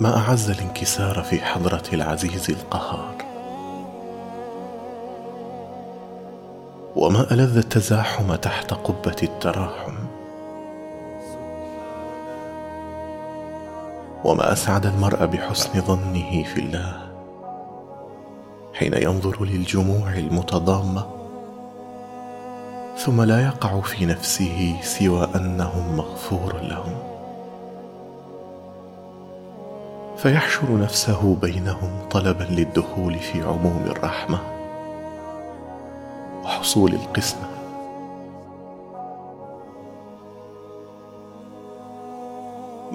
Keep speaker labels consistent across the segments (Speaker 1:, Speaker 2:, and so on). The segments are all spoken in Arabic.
Speaker 1: ما أعز الانكسار في حضرة العزيز القهار. وما ألذ التزاحم تحت قبة التراحم. وما أسعد المرء بحسن ظنه في الله. حين ينظر للجموع المتضامة. ثم لا يقع في نفسه سوى أنهم مغفور لهم. فيحشر نفسه بينهم طلبا للدخول في عموم الرحمة وحصول القسمة.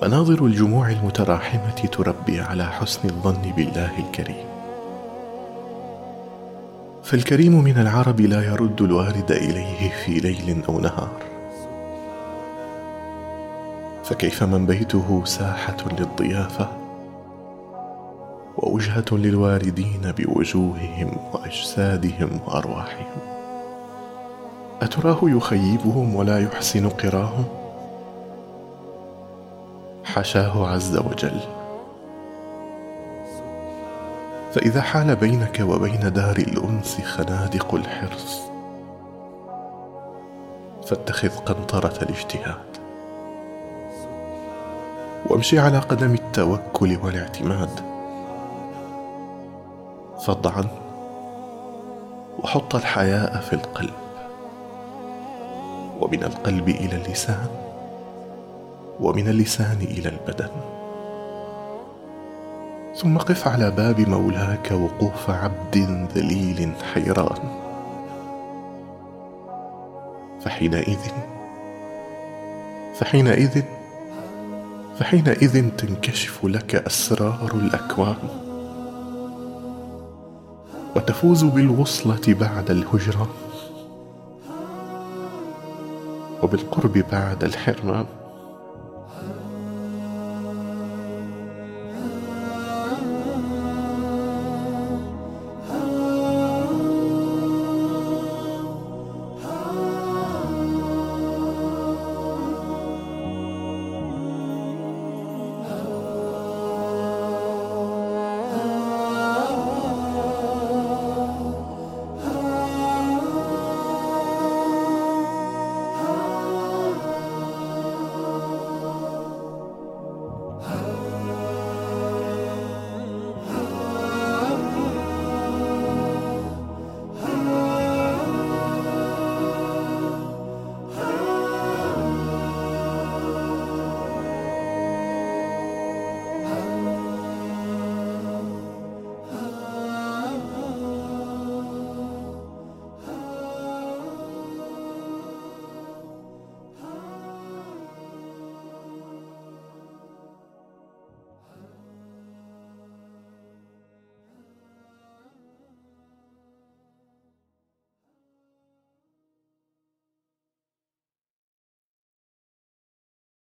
Speaker 1: مناظر الجموع المتراحمة تربي على حسن الظن بالله الكريم. فالكريم من العرب لا يرد الوارد إليه في ليل أو نهار. فكيف من بيته ساحة للضيافة؟ ووجهة للواردين بوجوههم وأجسادهم وأرواحهم. أتراه يخيبهم ولا يحسن قراهم؟ حشاه عز وجل. فإذا حال بينك وبين دار الأنس خنادق الحرص فاتخذ قنطرة الاجتهاد. وامشي على قدم التوكل والاعتماد. فضعا وحط الحياء في القلب ومن القلب إلى اللسان ومن اللسان إلى البدن. ثم قف على باب مولاك وقوف عبد ذليل حيران. فحينئذ فحينئذ فحينئذ تنكشف لك أسرار الأكوان. وتفوز بالوصلة بعد الهجران وبالقرب بعد الحرمان.